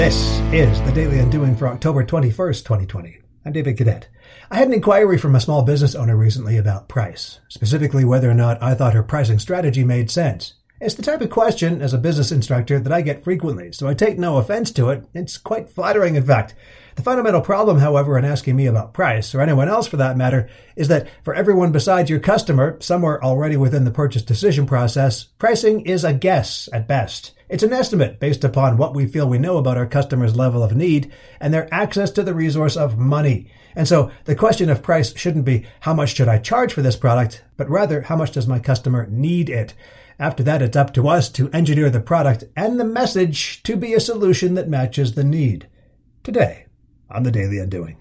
This is the Daily Undoing for October 21st, 2020. I'm David Cadet. I had an inquiry from a small business owner recently about price, specifically whether or not I thought her pricing strategy made sense. It's the type of question, as a business instructor, that I get frequently, so I take no offense to it. It's quite flattering, in fact. The fundamental problem, however, in asking me about price, or anyone else for that matter, is that for everyone besides your customer, somewhere already within the purchase decision process, pricing is a guess at best. It's an estimate based upon what we feel we know about our customer's level of need and their access to the resource of money. And so the question of price shouldn't be how much should I charge for this product, but rather how much does my customer need it? After that, it's up to us to engineer the product and the message to be a solution that matches the need. Today, on the Daily Undoing.